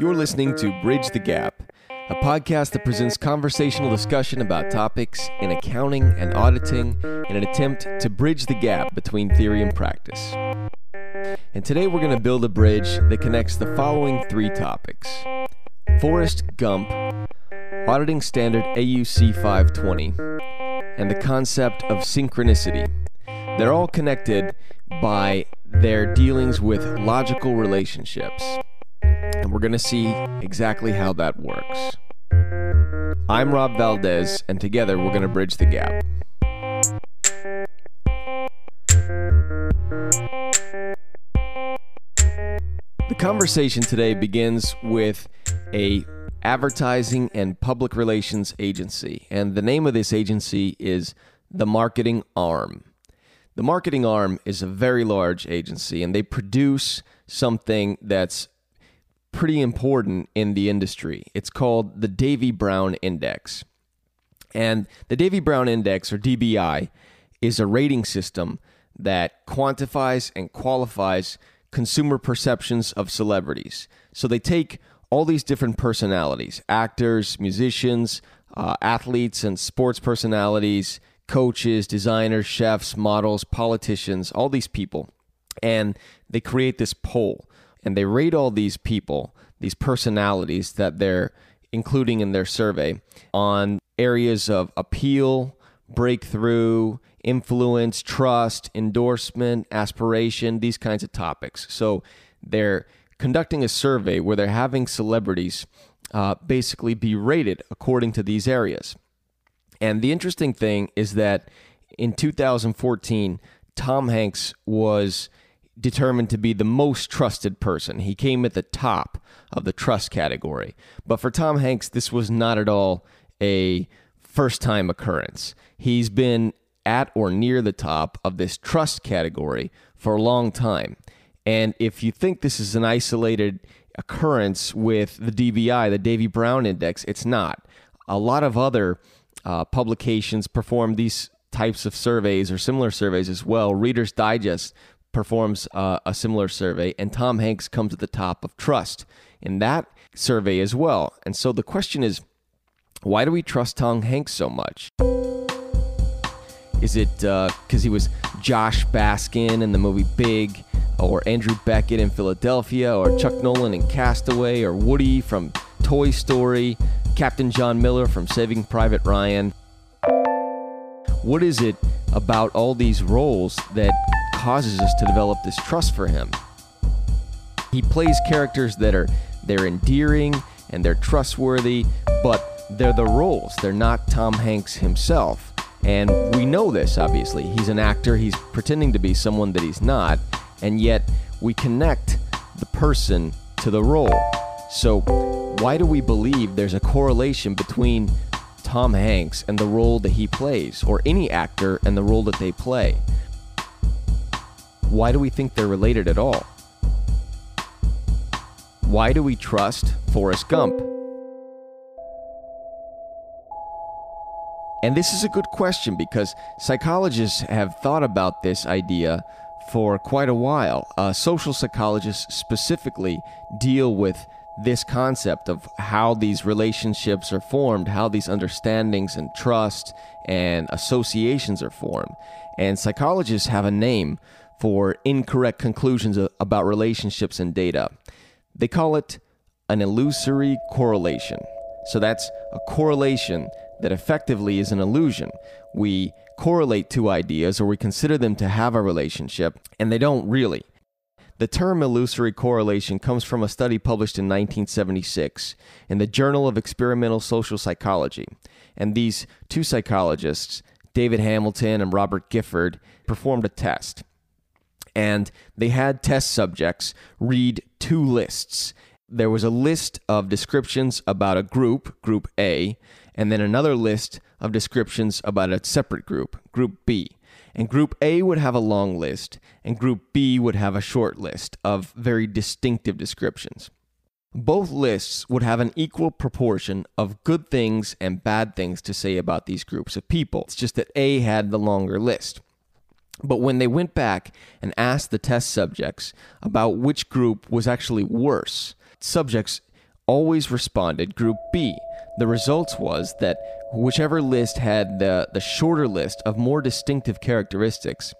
You're listening to Bridge the GAAP, a podcast that presents conversational discussion about topics in accounting and auditing in an attempt to bridge the gap between theory and practice. And today we're going to build a bridge that connects the following three topics Forrest Gump, Auditing Standard AU-C 520, and the concept of synchronicity. They're all connected by their dealings with logical relationships. And we're going to see exactly how that works. I'm Rob Valdez, and together we're going to bridge the gap. The conversation today begins with a advertising and public relations agency, and the name of this agency is the Marketing Arm. The Marketing Arm is a very large agency, and they produce something that's pretty important in the industry. It's called the Davie-Brown Index. And the Davie-Brown Index, or DBI, is a rating system that quantifies and qualifies consumer perceptions of celebrities. So they take all these different personalities actors, musicians, uh, athletes, and sports personalities, coaches, designers, chefs, models, politicians, all these people. And they create this poll and they rate all these people, these personalities that they're including in their survey on areas of appeal, breakthrough, influence, trust, endorsement, aspiration, these kinds of topics. So they're conducting a survey where they're having celebrities uh, basically be rated according to these areas. And the interesting thing is that in 2014, Tom Hanks was determined to be the most trusted person. He came at the top of the trust category. But for Tom Hanks, this was not at all a first time occurrence. He's been at or near the top of this trust category for a long time. And if you think this is an isolated occurrence with the DBI, the Davie-Brown Index, it's not. A lot of other uh, publications perform these types of surveys or similar surveys as well. Reader's Digest performs uh, a similar survey, and Tom Hanks comes at the top of trust in that survey as well. And so the question is why do we trust Tom Hanks so much? Is it because uh, he was Josh Baskin in the movie Big, or Andrew Beckett in Philadelphia, or Chuck Noland in Castaway, or Woody from Toy Story, Captain John Miller from Saving Private Ryan? What is it about all these roles that causes us to develop this trust for him. He plays characters that are they're endearing and they're trustworthy, but they're the roles. They're not Tom Hanks himself. And we know this obviously. He's an actor, he's pretending to be someone that he's not, and yet we connect the person to the role. So, why do we believe there's a correlation between Tom Hanks and the role that he plays, or any actor and the role that they play? Why do we think they're related at all? Why do we trust Forrest Gump? And this is a good question because psychologists have thought about this idea for quite a while. Uh, social psychologists specifically deal with this concept of how these relationships are formed, how these understandings and trust and associations are formed. And psychologists have a name for incorrect conclusions about relationships and data. They call it an illusory correlation. So that's a correlation that effectively is an illusion. We correlate two ideas or we consider them to have a relationship, and they don't really. The term illusory correlation comes from a study published in 1976 in the Journal of Experimental Social Psychology. And these two psychologists, David Hamilton and Robert Gifford, performed a test and they had test subjects read two lists. There was a list of descriptions about a group, group A, and then another list of descriptions about a separate group, group B. And group A would have a long list, and group B would have a short list of very distinctive descriptions. Both lists would have an equal proportion of good things and bad things to say about these groups of people. It's just that A had the longer list. But when they went back and asked the test subjects about which group was actually worse, subjects always responded Group B. The results was that whichever list had the, the shorter list of more distinctive characteristics,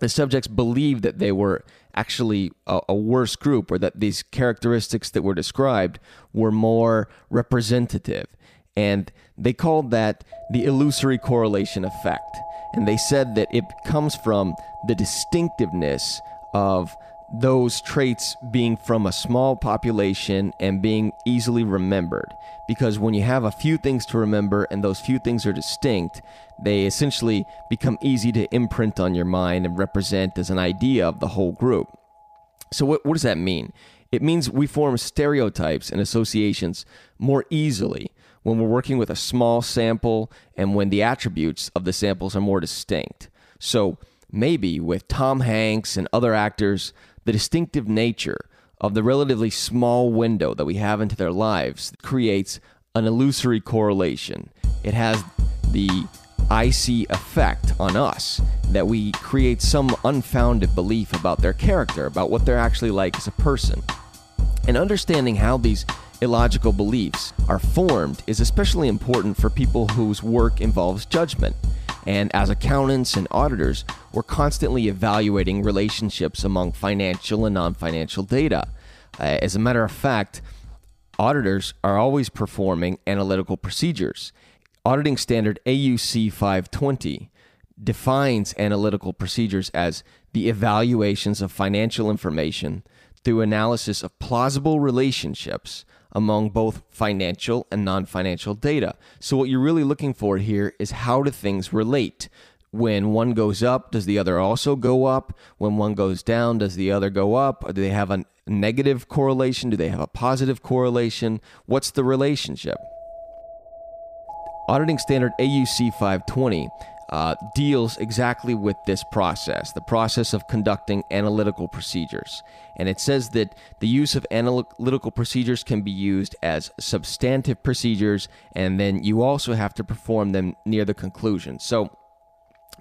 the subjects believed that they were actually a, a, worse group or that these characteristics that were described were more representative. And they called that the illusory correlation effect. And they said that it comes from the distinctiveness of those traits being from a small population and being easily remembered. Because when you have a few things to remember and those few things are distinct, they essentially become easy to imprint on your mind and represent as an idea of the whole group. So, what, what does that mean? It means we form stereotypes and associations more easily when we're working with a small sample and when the attributes of the samples are more distinct. So, maybe with Tom Hanks and other actors, the distinctive nature of the relatively small window that we have into their lives creates an illusory correlation. It has the icy effect on us that we create some unfounded belief about their character, about what they're actually like as a person. And understanding how these illogical beliefs are formed is especially important for people whose work involves judgment. And as accountants and auditors, we're constantly evaluating relationships among financial and non financial data. Uh, as a matter of fact, auditors are always performing analytical procedures. Auditing standard AU-C 520 defines analytical procedures as the evaluations of financial information through analysis of plausible relationships among both financial and non financial data. So, what you're really looking for here is how do things relate? When one goes up, does the other also go up? When one goes down, does the other go up? Or do they have a negative correlation? Do they have a positive correlation? What's the relationship? Auditing standard AU-C 520 uh, deals exactly with this process, the process of conducting analytical procedures. And it says that the use of analytical procedures can be used as substantive procedures, and then you also have to perform them near the conclusion. So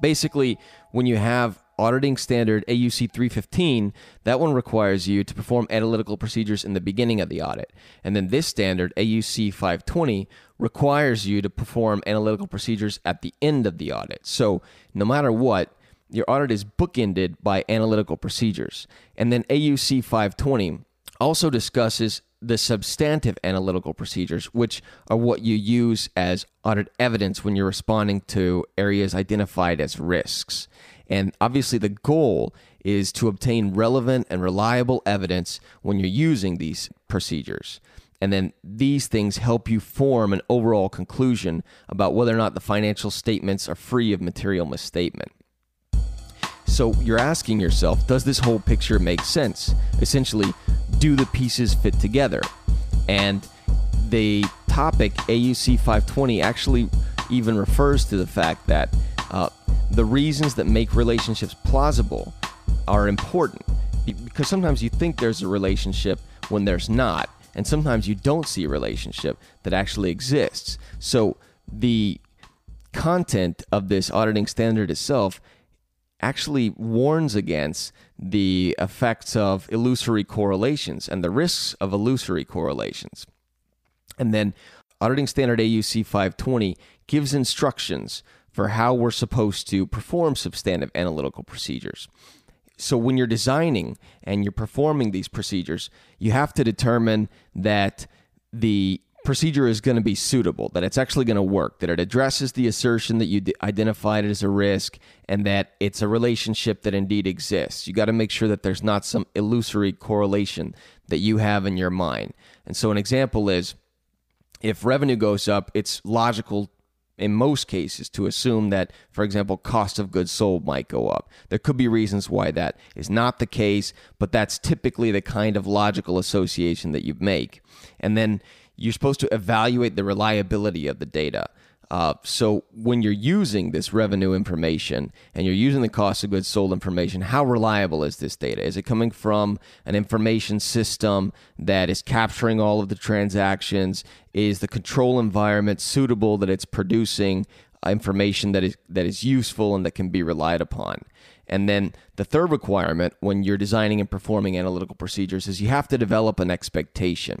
basically, when you have auditing standard AU-C 315, that one requires you to perform analytical procedures in the beginning of the audit. And then this standard, AU-C 520, requires you to perform analytical procedures at the end of the audit. So no matter what, your audit is bookended by analytical procedures. And then AU-C 520 also discusses the substantive analytical procedures, which are what you use as audit evidence when you're responding to areas identified as risks. And obviously, the goal is to obtain relevant and reliable evidence when you're using these procedures. And then these things help you form an overall conclusion about whether or not the financial statements are free of material misstatement. So you're asking yourself, does this whole picture make sense? Essentially, do the pieces fit together? And the topic AU-C 520 actually even refers to the fact that uh, the reasons that make relationships plausible are important because sometimes you think there's a relationship when there's not, and sometimes you don't see a relationship that actually exists. So the content of this auditing standard itself actually warns against the effects of illusory correlations and the risks of illusory correlations. And then auditing standard AU-C 520 gives instructions for how we're supposed to perform substantive analytical procedures. So, when you're designing and you're performing these procedures, you have to determine that the procedure is going to be suitable, that it's actually going to work, that it addresses the assertion that you identified it as a risk, and that it's a relationship that indeed exists. You got to make sure that there's not some illusory correlation that you have in your mind. And so, an example is if revenue goes up, it's logical in most cases to assume that, for example, cost of goods sold might go up. There could be reasons why that is not the case, but that's typically the kind of logical association that you make. And then you're supposed to evaluate the reliability of the data. Uh, so when you're using this revenue information and you're using the cost of goods sold information, how reliable is this data? Is it coming from an information system that is capturing all of the transactions? Is the control environment suitable that it's producing information that is that is useful and that can be relied upon? And then the third requirement when you're designing and performing analytical procedures is you have to develop an expectation.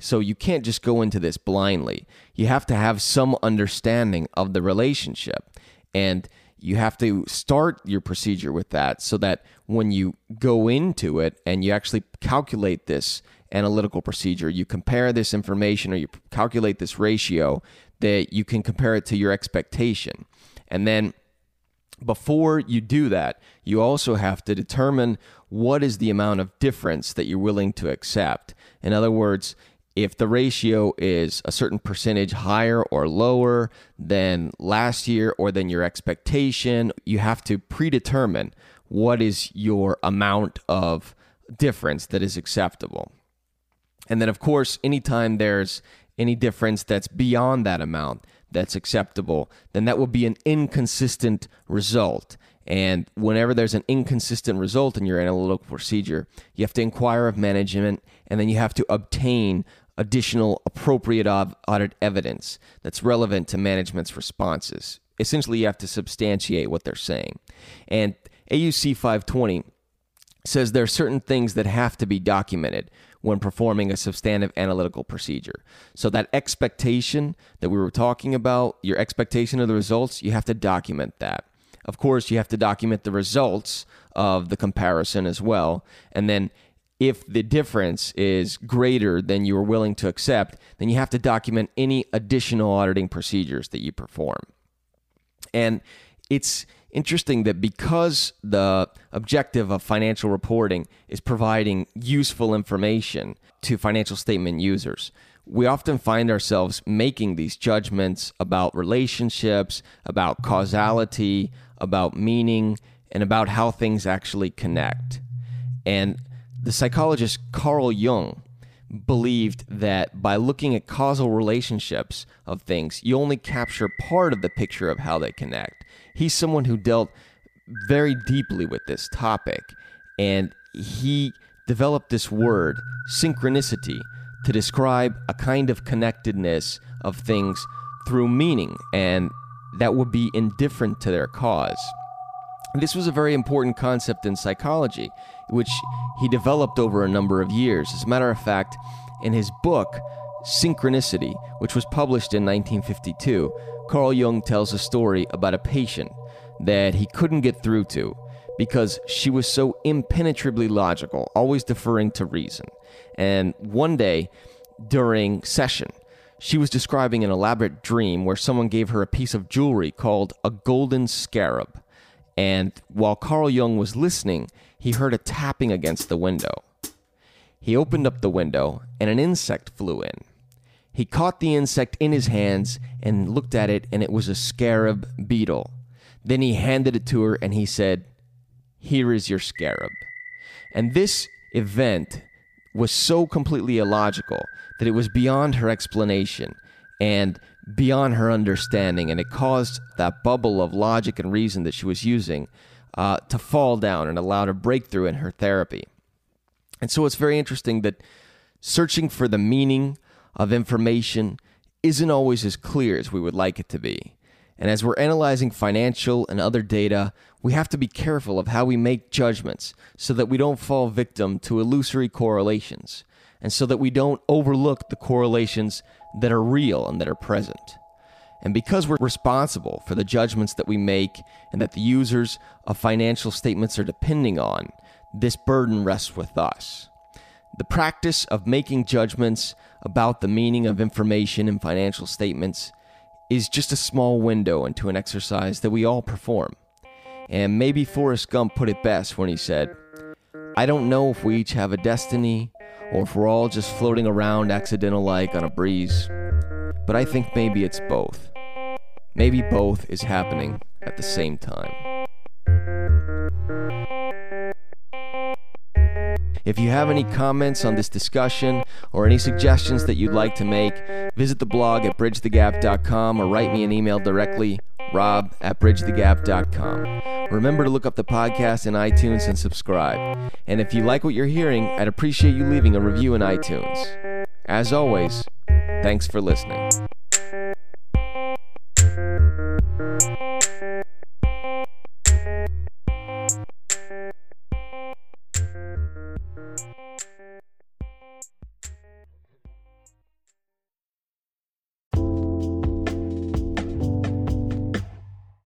So you can't just go into this blindly. You have to have some understanding of the relationship. And you have to start your procedure with that so that when you go into it and you actually calculate this analytical procedure, you compare this information or you calculate this ratio, that you can compare it to your expectation. And then before you do that, you also have to determine what is the amount of difference that you're willing to accept. In other words, if the ratio is a certain percentage higher or lower than last year or than your expectation, you have to predetermine what is your amount of difference that is acceptable. And then, of course, anytime there's any difference that's beyond that amount that's acceptable, then that will be an inconsistent result. And whenever there's an inconsistent result in your analytical procedure, you have to inquire of management and then you have to obtain additional appropriate audit evidence that's relevant to management's responses. Essentially, you have to substantiate what they're saying. And AU-C 520 says there are certain things that have to be documented when performing a substantive analytical procedure. So, that expectation that we were talking about, your expectation of the results, you have to document that. Of course, you have to document the results of the comparison as well. And then if the difference is greater than you are willing to accept, then you have to document any additional auditing procedures that you perform. And it's interesting that because the objective of financial reporting is providing useful information to financial statement users, we often find ourselves making these judgments about relationships, about causality, about meaning, and about how things actually connect. And the psychologist Carl Jung believed that by looking at causal relationships of things, you only capture part of the picture of how they connect. He's someone who dealt very deeply with this topic, and he developed this word, synchronicity, to describe a kind of connectedness of things through meaning, and that would be indifferent to their cause. This was a very important concept in psychology, which he developed over a number of years. As a matter of fact, in his book, Synchronicity, which was published in 1952, Carl Jung tells a story about a patient that he couldn't get through to because she was so impenetrably logical, always deferring to reason. And one day during session, she was describing an elaborate dream where someone gave her a piece of jewelry called a golden scarab. And while Carl Jung was listening, he heard a tapping against the window. He opened up the window, and an insect flew in. He caught the insect in his hands and looked at it, and it was a scarab beetle. Then he handed it to her and he said, Here is your scarab. And this event was so completely illogical that it was beyond her explanation. And beyond her understanding, and it caused that bubble of logic and reason that she was using uh, to fall down and allowed a breakthrough in her therapy. And so it's very interesting that searching for the meaning of information isn't always as clear as we would like it to be. And as we're analyzing financial and other data, we have to be careful of how we make judgments so that we don't fall victim to illusory correlations and so that we don't overlook the correlations that are real and that are present. And because we're responsible for the judgments that we make and that the users of financial statements are depending on, this burden rests with us. The practice of making judgments about the meaning of information in financial statements is just a small window into an exercise that we all perform. And maybe Forrest Gump put it best when he said, I don't know if we each have a destiny or if we're all just floating around accidental like on a breeze. But I think maybe it's both. Maybe both is happening at the same time. If you have any comments on this discussion or any suggestions that you'd like to make, visit the blog at bridgethegaap.com or write me an email directly, rob at bridgethegaap.com. Remember to look up the podcast in iTunes and subscribe. And if you like what you're hearing, I'd appreciate you leaving a review in iTunes. As always, thanks for listening.